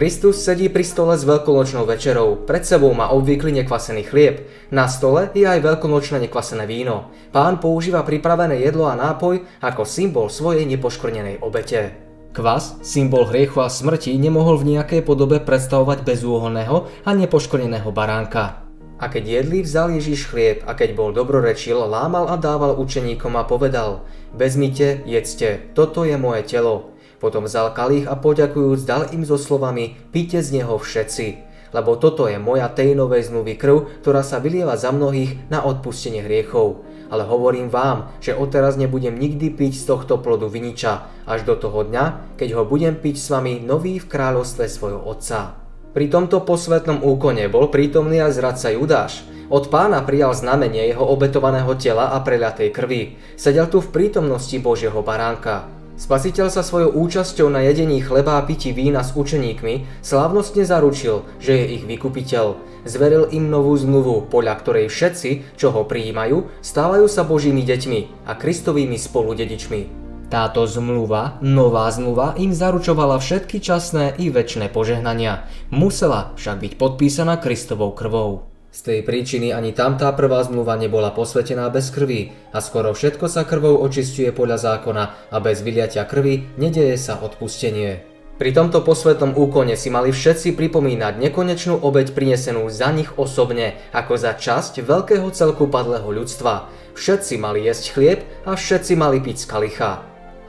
Kristus sedí pri stole s veľkonočnou večerou. Pred sebou má obvyklý nekvasený chlieb. Na stole je aj veľkonočné nekvasené víno. Pán používa pripravené jedlo a nápoj ako symbol svojej nepoškvrnenej obete. Kvas, symbol hriechu a smrti, nemohol v nejakej podobe predstavovať bezúhonného a nepoškvrneného baránka. A keď jedli, vzal Ježiš chlieb a keď bol dobrorečil, lámal a dával učeníkom a povedal Vezmite, jedzte, toto je moje telo. Potom vzal kalich a poďakujúc dal im so slovami Pite z neho všetci, lebo toto je moja tej novej zmluvy krv, ktorá sa vylieva za mnohých na odpustenie hriechov. Ale hovorím vám, že odteraz nebudem nikdy piť z tohto plodu viniča, až do toho dňa, keď ho budem piť s vami nový v kráľovstve svojho otca. Pri tomto posvetnom úkone bol prítomný aj zradca Judáš. Od pána prijal znamenie jeho obetovaného tela a preľatej krvi. Sedel tu v prítomnosti Božieho baránka. Spasiteľ sa svojou účasťou na jedení chleba a pití vína s učeníkmi slávnostne zaručil, že je ich vykupiteľ. Zveril im novú zmluvu, podľa ktorej všetci, čo ho prijímajú, stávajú sa Božími deťmi a Kristovými spoludedičmi. Táto zmluva, nová zmluva, im zaručovala všetky časné i väčšie požehnania. Musela však byť podpísaná Kristovou krvou. Z tej príčiny ani tam tá prvá zmluva nebola posvetená bez krvi a skoro všetko sa krvou očistuje podľa zákona a bez vyliatia krvi nedeje sa odpustenie. Pri tomto posvetnom úkone si mali všetci pripomínať nekonečnú obeď prinesenú za nich osobne, ako za časť veľkého celku padlého ľudstva. Všetci mali jesť chlieb a všetci mali piť z kalicha.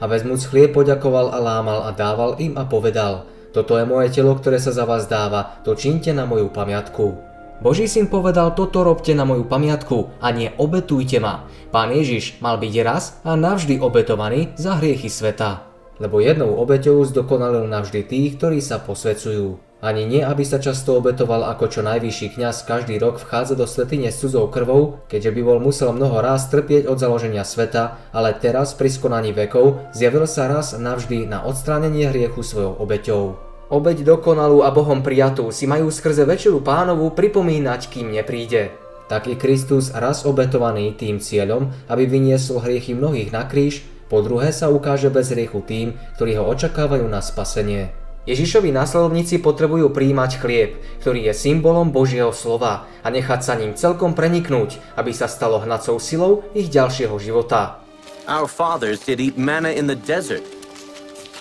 A vezmúc chlieb poďakoval a lámal a dával im a povedal, toto je moje telo, ktoré sa za vás dáva, to čínte na moju pamiatku. Boží syn povedal, toto robte na moju pamiatku a nie obetujte ma. Pán Ježiš mal byť raz a navždy obetovaný za hriechy sveta. Lebo jednou obeťou zdokonalil navždy tých, ktorí sa posvecujú. Ani nie, aby sa často obetoval ako čo najvyšší kňaz každý rok vchádza do svetine s cudzou krvou, keďže by bol musel mnoho ráz trpieť od založenia sveta, ale teraz pri skonaní vekov zjavil sa raz navždy na odstránenie hriechu svojou obeťou. Obeď dokonalú a Bohom prijatú si majú skrze večeru pánovu pripomínať, kým nepríde. Tak je Kristus raz obetovaný tým cieľom, aby vyniesol hriechy mnohých na kríž, po druhé sa ukáže bez hriechu tým, ktorí ho očakávajú na spasenie. Ježišovi následovníci potrebujú príjmať chlieb, ktorý je symbolom Božieho slova a nechať sa ním celkom preniknúť, aby sa stalo hnacou silou ich ďalšieho života. Our fathers did eat manna in the desert,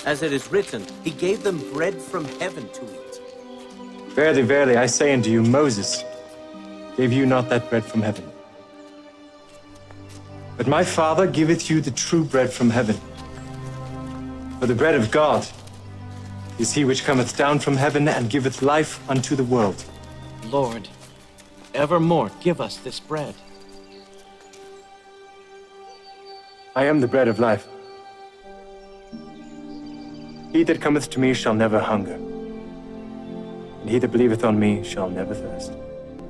As it is written, he gave them bread from heaven to eat. Verily, verily, I say unto you, Moses gave you not that bread from heaven. But my Father giveth you the true bread from heaven. For the bread of God is he which cometh down from heaven and giveth life unto the world. Lord, evermore give us this bread. I am the bread of life. He that cometh to me shall never hunger, and he that believeth on me shall never thirst.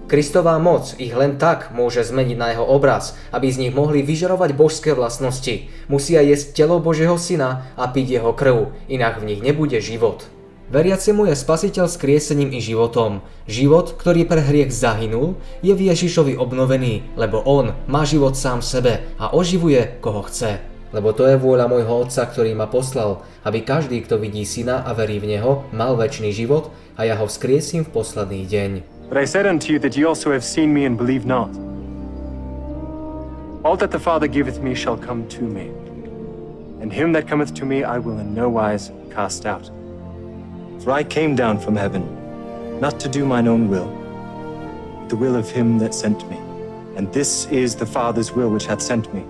Kristová moc ich len tak môže zmeniť na jeho obraz, aby z nich mohli vyžarovať božské vlastnosti. Musia jesť telo Božieho syna a piť jeho krv, inak v nich nebude život. Veriacemu je spasiteľ s kriesením i životom. Život, ktorý pre hriech zahynul, je v Ježišovi obnovený, lebo on má život sám sebe a oživuje, koho chce lebo to je vôľa môjho Otca, ktorý ma poslal, aby každý, kto vidí Syna a verí v Neho, mal väčší život a ja ho vzkriesím v posledný deň. But I said unto you that ye also have seen me and believe not. All that the Father giveth me shall come to me, and him that cometh to me I will in no wise cast out. For I came down from heaven, not to do mine own will, but the will of him that sent me. And this is the Father's will which hath sent me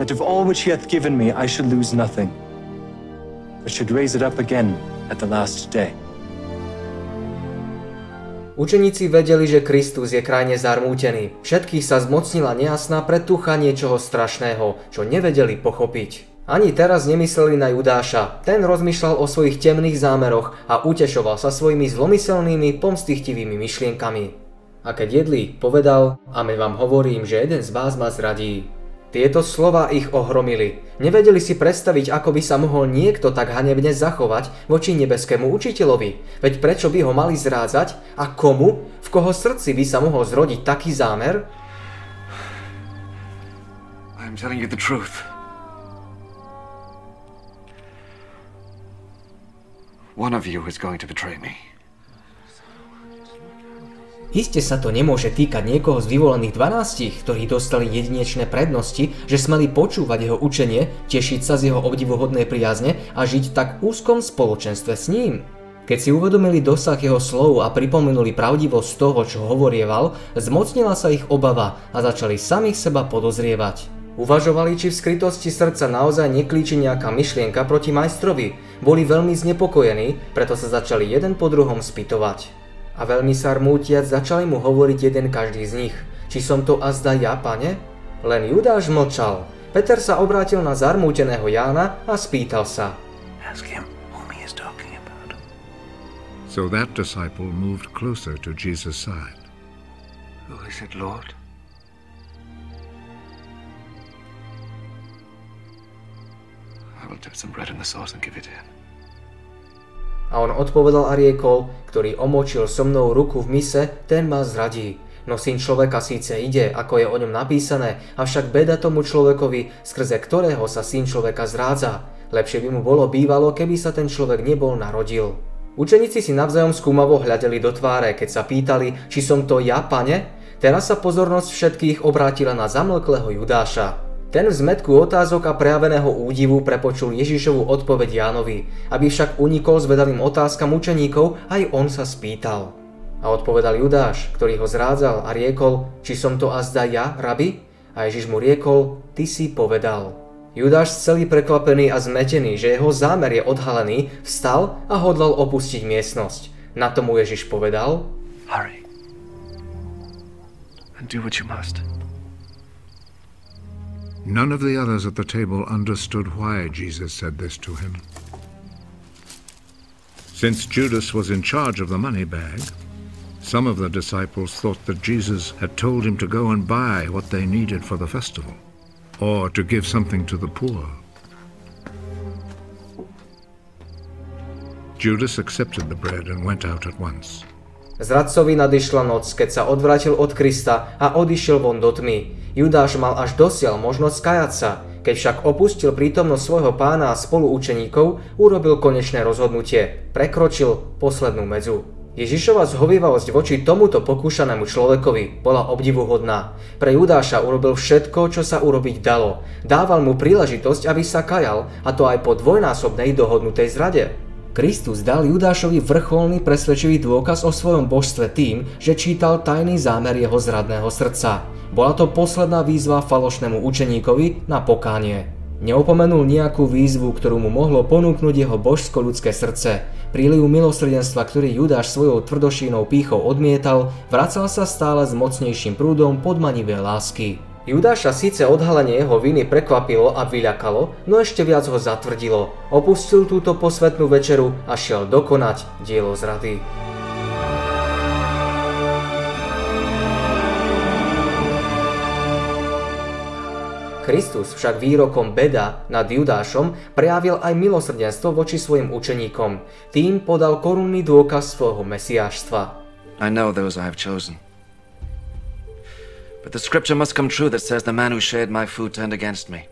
that of all which he hath given me I should lose nothing, but should raise it up again at the last day. Učeníci vedeli, že Kristus je krajne zarmútený. Všetkých sa zmocnila nejasná predtucha niečoho strašného, čo nevedeli pochopiť. Ani teraz nemysleli na Judáša. Ten rozmýšľal o svojich temných zámeroch a utešoval sa svojimi zlomyselnými, pomstichtivými myšlienkami. A keď jedli, povedal, a my vám hovorím, že jeden z vás ma zradí. Tieto slova ich ohromili. Nevedeli si predstaviť, ako by sa mohol niekto tak hanebne zachovať voči nebeskému učiteľovi. Veď prečo by ho mali zrádzať a komu, v koho srdci by sa mohol zrodiť taký zámer? I'm telling you the truth. One of you is going to betray me. Iste sa to nemôže týkať niekoho z vyvolených 12, ktorí dostali jedinečné prednosti, že smeli počúvať jeho učenie, tešiť sa z jeho obdivuhodnej priazne a žiť tak úzkom spoločenstve s ním. Keď si uvedomili dosah jeho slov a pripomenuli pravdivosť toho, čo hovorieval, zmocnila sa ich obava a začali samých seba podozrievať. Uvažovali, či v skrytosti srdca naozaj neklíči nejaká myšlienka proti majstrovi. Boli veľmi znepokojení, preto sa začali jeden po druhom spýtovať. A veľmi sa rmútiac začali mu hovoriť jeden každý z nich. Či som to azda ja, pane? Len Judáš mlčal. Peter sa obrátil na zarmúteného Jána a spýtal sa. Ask him whom he is talking about. So that disciple moved closer to Jesus' side. Who is it, Lord? I will dip some bread in the sauce and give it to him. A on odpovedal a riekol, ktorý omočil so mnou ruku v mise, ten ma zradí. No syn človeka síce ide, ako je o ňom napísané, avšak beda tomu človekovi, skrze ktorého sa syn človeka zrádza. Lepšie by mu bolo bývalo, keby sa ten človek nebol narodil. Učeníci si navzájom skúmavo hľadeli do tváre, keď sa pýtali, či som to ja, pane? Teraz sa pozornosť všetkých obrátila na zamlklého Judáša. Ten v zmetku otázok a prejaveného údivu prepočul Ježišovu odpoveď Jánovi, aby však unikol zvedavým otázkam učeníkov, aj on sa spýtal. A odpovedal Judáš, ktorý ho zrádzal a riekol, či som to azda ja, rabi? A Ježiš mu riekol, ty si povedal. Judáš celý prekvapený a zmetený, že jeho zámer je odhalený, vstal a hodlal opustiť miestnosť. Na tomu Ježiš povedal, Hurry. And do what you must. None of the others at the table understood why Jesus said this to him. Since Judas was in charge of the money bag, some of the disciples thought that Jesus had told him to go and buy what they needed for the festival, or to give something to the poor. Judas accepted the bread and went out at once. Zradcovi nadišla noc, keď sa odvrátil od Krista a odišiel von do tmy. Judáš mal až dosiaľ možnosť skajať sa. Keď však opustil prítomnosť svojho pána a spoluučeníkov, urobil konečné rozhodnutie. Prekročil poslednú medzu. Ježišova zhovievavosť voči tomuto pokúšanému človekovi bola obdivuhodná. Pre Judáša urobil všetko, čo sa urobiť dalo. Dával mu príležitosť, aby sa kajal, a to aj po dvojnásobnej dohodnutej zrade. Kristus dal Judášovi vrcholný presvedčivý dôkaz o svojom božstve tým, že čítal tajný zámer jeho zradného srdca. Bola to posledná výzva falošnému učeníkovi na pokánie. Neopomenul nejakú výzvu, ktorú mu mohlo ponúknuť jeho božsko-ľudské srdce. Príliv milosrdenstva, ktorý Judáš svojou tvrdošínou pýchou odmietal, vracal sa stále s mocnejším prúdom podmanivé lásky. Judáša síce odhalenie jeho viny prekvapilo a vyľakalo, no ešte viac ho zatvrdilo. Opustil túto posvetnú večeru a šiel dokonať dielo zrady. Kristus však výrokom beda nad Judášom prejavil aj milosrdenstvo voči svojim učeníkom. Tým podal korunný dôkaz svojho mesiášstva. I know those I have chosen. But the scripture must come true that says the man who shared my food turned against me.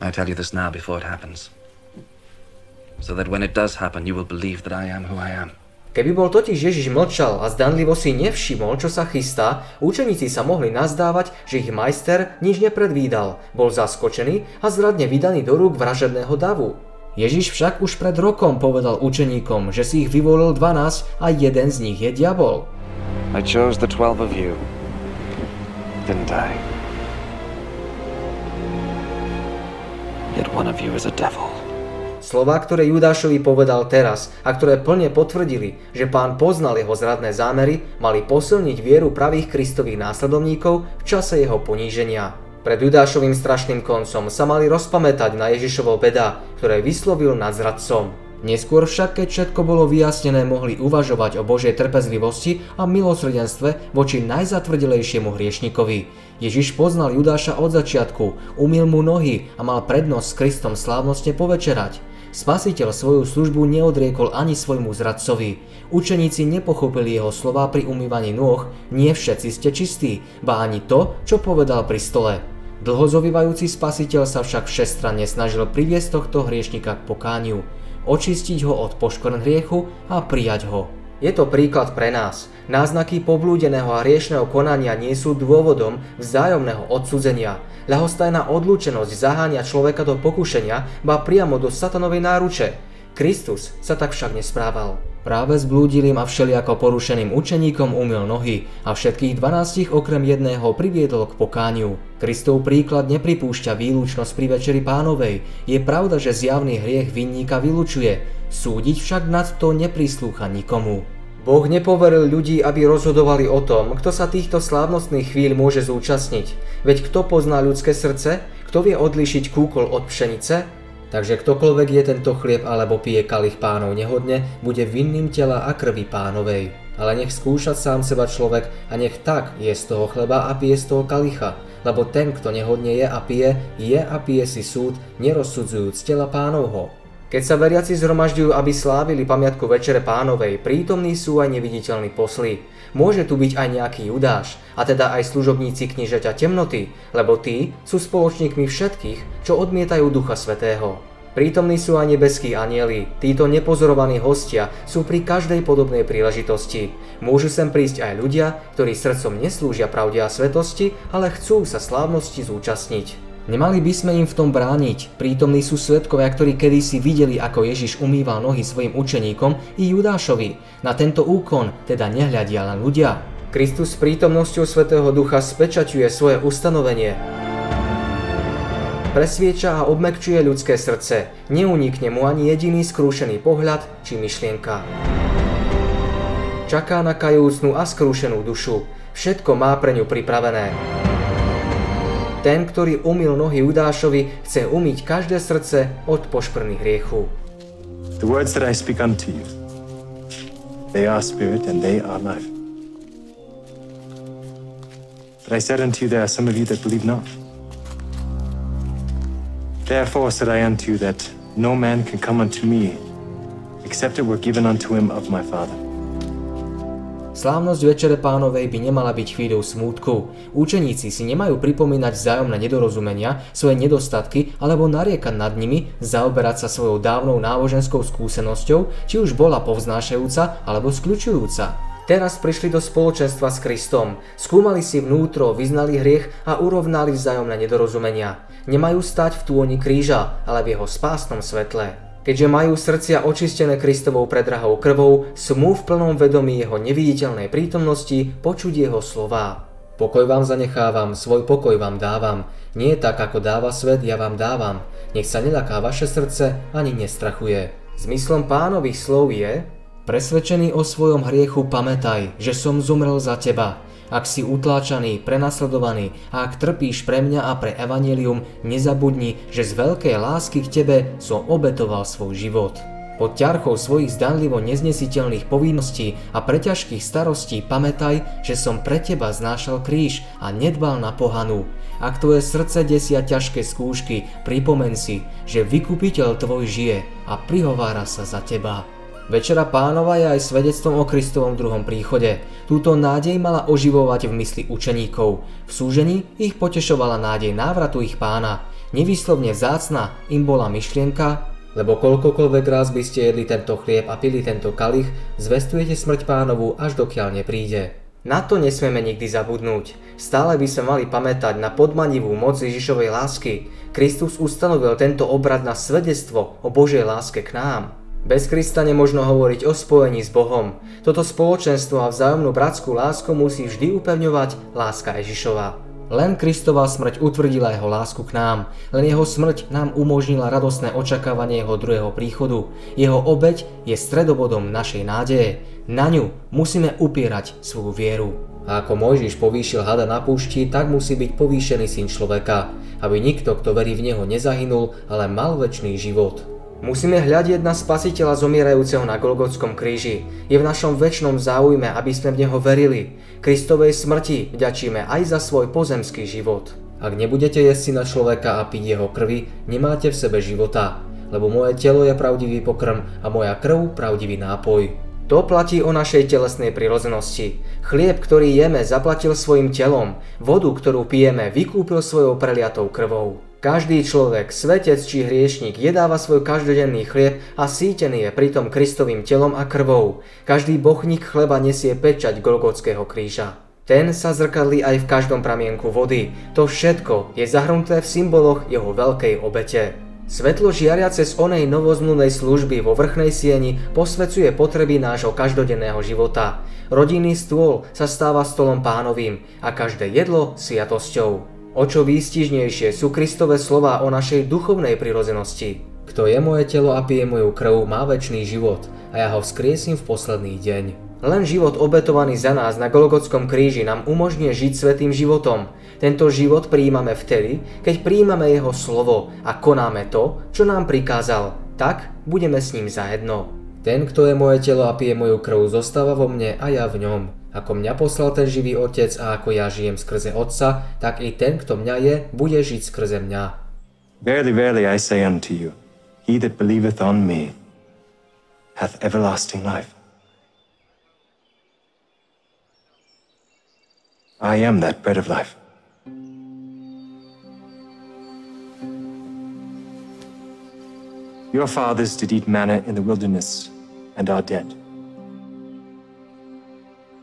I tell you this now before it happens. So that when it does happen, you will believe that I am who I am. Keby bol totiž Ježiš mlčal a zdanlivo si nevšimol, čo sa chystá, učeníci sa mohli nazdávať, že ich majster nič nepredvídal, bol zaskočený a zradne vydaný do rúk vražedného davu. Ježiš však už pred rokom povedal učeníkom, že si ich vyvolil 12 a jeden z nich je diabol. I chose the twelve of you, didn't I? Yet one of you is a devil. Slova, ktoré Judášovi povedal teraz a ktoré plne potvrdili, že pán poznal jeho zradné zámery, mali posilniť vieru pravých kristových následovníkov v čase jeho poníženia. Pred Judášovým strašným koncom sa mali rozpamätať na Ježišovo beda, ktoré vyslovil nad zradcom. Neskôr však, keď všetko bolo vyjasnené, mohli uvažovať o Božej trpezlivosti a milosrdenstve voči najzatvrdelejšiemu hriešnikovi. Ježiš poznal Judáša od začiatku, umil mu nohy a mal prednosť s Kristom slávnostne povečerať. Spasiteľ svoju službu neodriekol ani svojmu zradcovi. Učeníci nepochopili jeho slová pri umývaní nôh, nie všetci ste čistí, ba ani to, čo povedal pri stole. Dlhozovývajúci spasiteľ sa však všestranne snažil priviesť tohto hriešnika k pokániu, očistiť ho od poškvrn hriechu a prijať ho. Je to príklad pre nás. Náznaky poblúdeného a hriešného konania nie sú dôvodom vzájomného odsudzenia. Ľahostajná odlúčenosť zaháňa človeka do pokušenia, ba priamo do satanovej náruče. Kristus sa tak však nesprával. Práve zblúdilým a všelijako porušeným učeníkom umil nohy a všetkých 12 okrem jedného priviedol k pokániu. Kristov príklad nepripúšťa výlučnosť pri Večeri pánovej. Je pravda, že zjavný hriech vinníka vylučuje, súdiť však nad to neprislúcha nikomu. Boh nepoveril ľudí, aby rozhodovali o tom, kto sa týchto slávnostných chvíľ môže zúčastniť. Veď kto pozná ľudské srdce? Kto vie odlišiť kúkol od pšenice? Takže ktokoľvek je tento chlieb alebo pije kalich pánov nehodne, bude vinným tela a krvi pánovej. Ale nech skúša sám seba človek a nech tak je z toho chleba a pije z toho kalicha. Lebo ten, kto nehodne je a pije, je a pije si súd, nerozsudzujúc tela pánovho. Keď sa veriaci zhromažďujú, aby slávili pamiatku Večere pánovej, prítomní sú aj neviditeľní posly. Môže tu byť aj nejaký judáš, a teda aj služobníci knižaťa temnoty, lebo tí sú spoločníkmi všetkých, čo odmietajú Ducha Svetého. Prítomní sú aj nebeskí anieli, títo nepozorovaní hostia sú pri každej podobnej príležitosti. Môžu sem prísť aj ľudia, ktorí srdcom neslúžia pravde a svetosti, ale chcú sa slávnosti zúčastniť. Nemali by sme im v tom brániť. Prítomní sú svetkovia, ktorí kedysi videli, ako Ježiš umýval nohy svojim učeníkom i Judášovi. Na tento úkon teda nehľadia len ľudia. Kristus s prítomnosťou Svetého Ducha spečaťuje svoje ustanovenie. Presvieča a obmekčuje ľudské srdce. Neunikne mu ani jediný skrúšený pohľad či myšlienka. Čaká na kajúcnú a skrúšenú dušu. Všetko má pre ňu pripravené. Ten, ktorý umil nohy Judášovi, chce umyť každé srdce od pošprných hriechu. The words that I speak unto you, they are spirit and they are life. But I said unto you, there are some of you that believe not. Therefore said I unto you that no man can come unto me except it were given unto him of my Father. Slávnosť Večere pánovej by nemala byť chvíľou smútku. Učeníci si nemajú pripomínať vzájomné nedorozumenia, svoje nedostatky alebo nariekať nad nimi, zaoberať sa svojou dávnou náboženskou skúsenosťou, či už bola povznášajúca alebo skľučujúca. Teraz prišli do spoločenstva s Kristom, skúmali si vnútro, vyznali hriech a urovnali vzájomné nedorozumenia. Nemajú stať v túni kríža, ale v jeho spásnom svetle. Keďže majú srdcia očistené Kristovou predrahou krvou, smú v plnom vedomí jeho neviditeľnej prítomnosti počuť jeho slová. Pokoj vám zanechávam, svoj pokoj vám dávam. Nie tak, ako dáva svet, ja vám dávam. Nech sa neľaká vaše srdce, ani nestrachuje. Zmyslom pánových slov je Presvedčený o svojom hriechu pamätaj, že som zomrel za teba. Ak si utláčaný, prenasledovaný a ak trpíš pre mňa a pre evanelium, nezabudni, že z veľkej lásky k tebe som obetoval svoj život. Pod ťarchou svojich zdanlivo neznesiteľných povinností a preťažkých starostí pamätaj, že som pre teba znášal kríž a nedbal na pohanu. Ak tvoje srdce desia ťažké skúšky, pripomen si, že vykupiteľ tvoj žije a prihovára sa za teba. Večera pánova je aj svedectvom o Kristovom druhom príchode. Túto nádej mala oživovať v mysli učeníkov. V súžení ich potešovala nádej návratu ich pána. Nevyslovne vzácna im bola myšlienka, lebo koľkokoľvek raz by ste jedli tento chlieb a pili tento kalich, zvestujete smrť pánovu až dokiaľ nepríde. Na to nesmieme nikdy zabudnúť. Stále by sme mali pamätať na podmanivú moc Ježišovej lásky. Kristus ustanovil tento obrad na svedectvo o Božej láske k nám. Bez Krista nemožno hovoriť o spojení s Bohom. Toto spoločenstvo a vzájomnú bratskú lásku musí vždy upevňovať láska Ježišova. Len Kristová smrť utvrdila jeho lásku k nám, len jeho smrť nám umožnila radosné očakávanie jeho druhého príchodu. Jeho obeď je stredobodom našej nádeje. Na ňu musíme upierať svoju vieru. A ako Mojžiš povýšil hada na púšti, tak musí byť povýšený syn človeka, aby nikto, kto verí v neho, nezahynul, ale mal väčší život. Musíme hľadieť na spasiteľa zomierajúceho na Golgotskom kríži. Je v našom väčšnom záujme, aby sme v Neho verili. Kristovej smrti vďačíme aj za svoj pozemský život. Ak nebudete jesť syna človeka a piť jeho krvi, nemáte v sebe života, lebo moje telo je pravdivý pokrm a moja krv pravdivý nápoj. To platí o našej telesnej prirodzenosti. Chlieb, ktorý jeme, zaplatil svojim telom. Vodu, ktorú pijeme, vykúpil svojou preliatou krvou. Každý človek, svetec či hriešnik jedáva svoj každodenný chlieb a sítený je pritom Kristovým telom a krvou. Každý bochník chleba nesie pečať Golgotského kríža. Ten sa zrkadlí aj v každom pramienku vody. To všetko je zahrnuté v symboloch jeho veľkej obete. Svetlo žiariace z onej novozmluvnej služby vo vrchnej sieni posvecuje potreby nášho každodenného života. Rodinný stôl sa stáva stolom pánovým a každé jedlo sviatosťou. O čo výstižnejšie sú Kristové slova o našej duchovnej prirozenosti. Kto je moje telo a pije moju krv, má väčší život a ja ho vzkriesím v posledný deň. Len život obetovaný za nás na Golgotskom kríži nám umožňuje žiť svetým životom. Tento život prijímame vtedy, keď prijímame jeho slovo a konáme to, čo nám prikázal. Tak budeme s ním zajedno. Ten, kto je moje telo a pije moju krv, zostáva vo mne a ja v ňom. Ako mňa poslal ten živý otec a ako ja žijem skrze otca, tak i ten, kto mňa je, bude žiť skrze mňa. Verily, verily, I say unto you, he that believeth on me hath everlasting life. I am that bread of life. Your fathers did eat manna in the wilderness and are dead.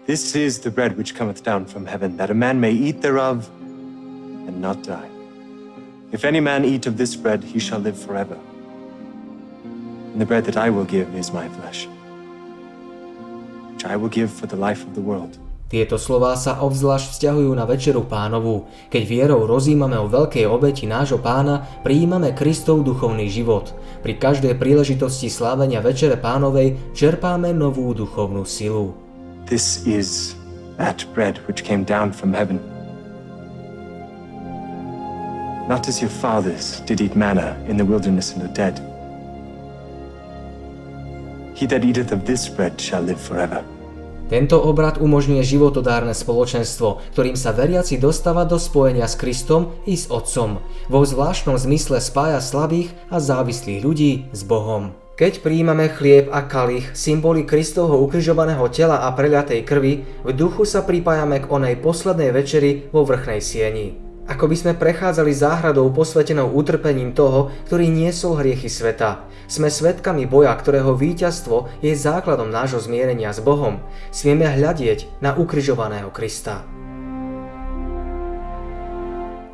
This is the bread which cometh down from heaven, that a man may eat thereof and not die. If any man eat of this bread, he shall live forever. And the bread that I will give is my flesh, which I will give for the life of the world. Tieto slová sa obzvlášť vzťahujú na večeru pánovu. Keď vierou rozímame o veľkej obeti nášho pána, prijímame Kristov duchovný život. Pri každej príležitosti slávenia večere pánovej čerpáme novú duchovnú silu. This is that bread which came down from heaven. Not as your fathers did eat manna in the wilderness and are dead. He that eateth of this bread shall live forever. Tento obrad umožňuje životodárne spoločenstvo, ktorým sa veriaci dostáva do spojenia s Kristom i s Otcom. Vo zvláštnom zmysle spája slabých a závislých ľudí s Bohom. Keď prijímame chlieb a kalich, symboly Kristovho ukrižovaného tela a preliatej krvi, v duchu sa pripájame k onej poslednej večeri vo vrchnej sieni. Ako by sme prechádzali záhradou posvetenou utrpením toho, ktorý niesol hriechy sveta. Sme svetkami boja, ktorého víťazstvo je základom nášho zmierenia s Bohom. Smieme hľadieť na ukrižovaného Krista.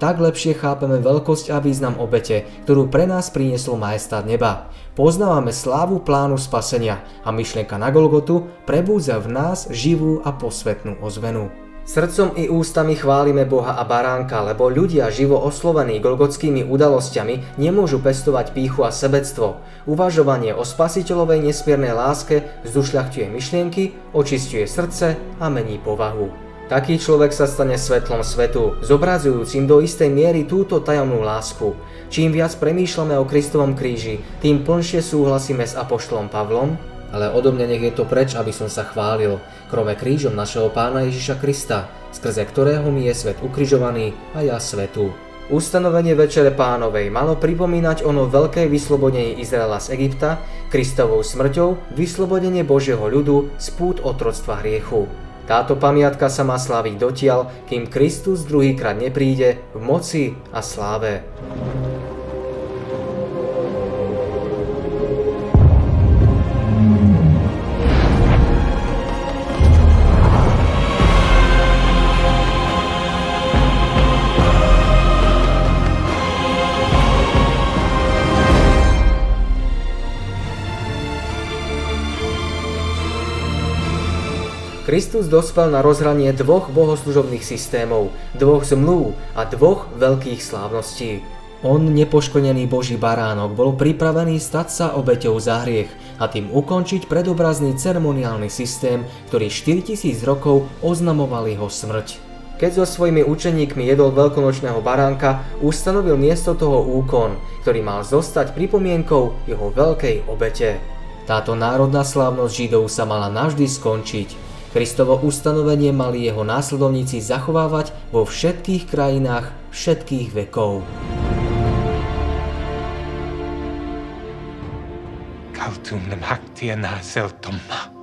Tak lepšie chápeme veľkosť a význam obete, ktorú pre nás priniesol majestát neba. Poznávame slávu plánu spasenia a myšlienka na Golgotu prebúdza v nás živú a posvetnú ozvenu. Srdcom i ústami chválime Boha a baránka, lebo ľudia živo oslovení golgotskými udalosťami nemôžu pestovať píchu a sebectvo. Uvažovanie o spasiteľovej nesmiernej láske zdušľachtuje myšlienky, očistuje srdce a mení povahu. Taký človek sa stane svetlom svetu, zobrazujúcim do istej miery túto tajomnú lásku. Čím viac premýšľame o Kristovom kríži, tým plnšie súhlasíme s apoštolom Pavlom, ale odo mňa nech je to preč, aby som sa chválil, krome krížom našeho pána Ježiša Krista, skrze ktorého mi je svet ukrižovaný a ja svetu. Ustanovenie Večere pánovej malo pripomínať ono veľké vyslobodenie Izraela z Egypta, Kristovou smrťou, vyslobodenie Božieho ľudu z pút otroctva hriechu. Táto pamiatka sa má slaviť dotiaľ, kým Kristus druhýkrát nepríde v moci a sláve. Kristus dospel na rozhranie dvoch bohoslužobných systémov, dvoch zmluv a dvoch veľkých slávností. On, nepoškodený Boží baránok, bol pripravený stať sa obeťou za hriech a tým ukončiť predobrazný ceremoniálny systém, ktorý 4000 rokov oznamoval jeho smrť. Keď so svojimi učeníkmi jedol veľkonočného baránka, ustanovil miesto toho úkon, ktorý mal zostať pripomienkou jeho veľkej obete. Táto národná slávnosť Židov sa mala navždy skončiť Kristovo ustanovenie mali jeho následovníci zachovávať vo všetkých krajinách všetkých vekov. Kautum lem haktia naseltomma.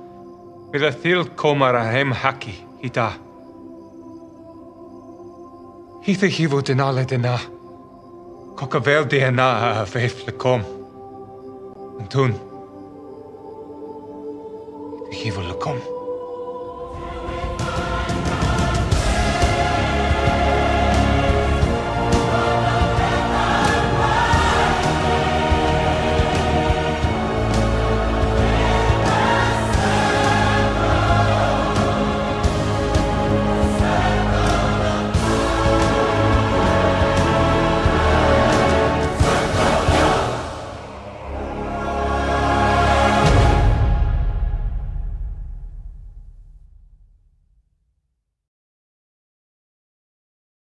Bydd y thil comar a hem haki i da. Hith y hifo dynaled yna. Coc a fel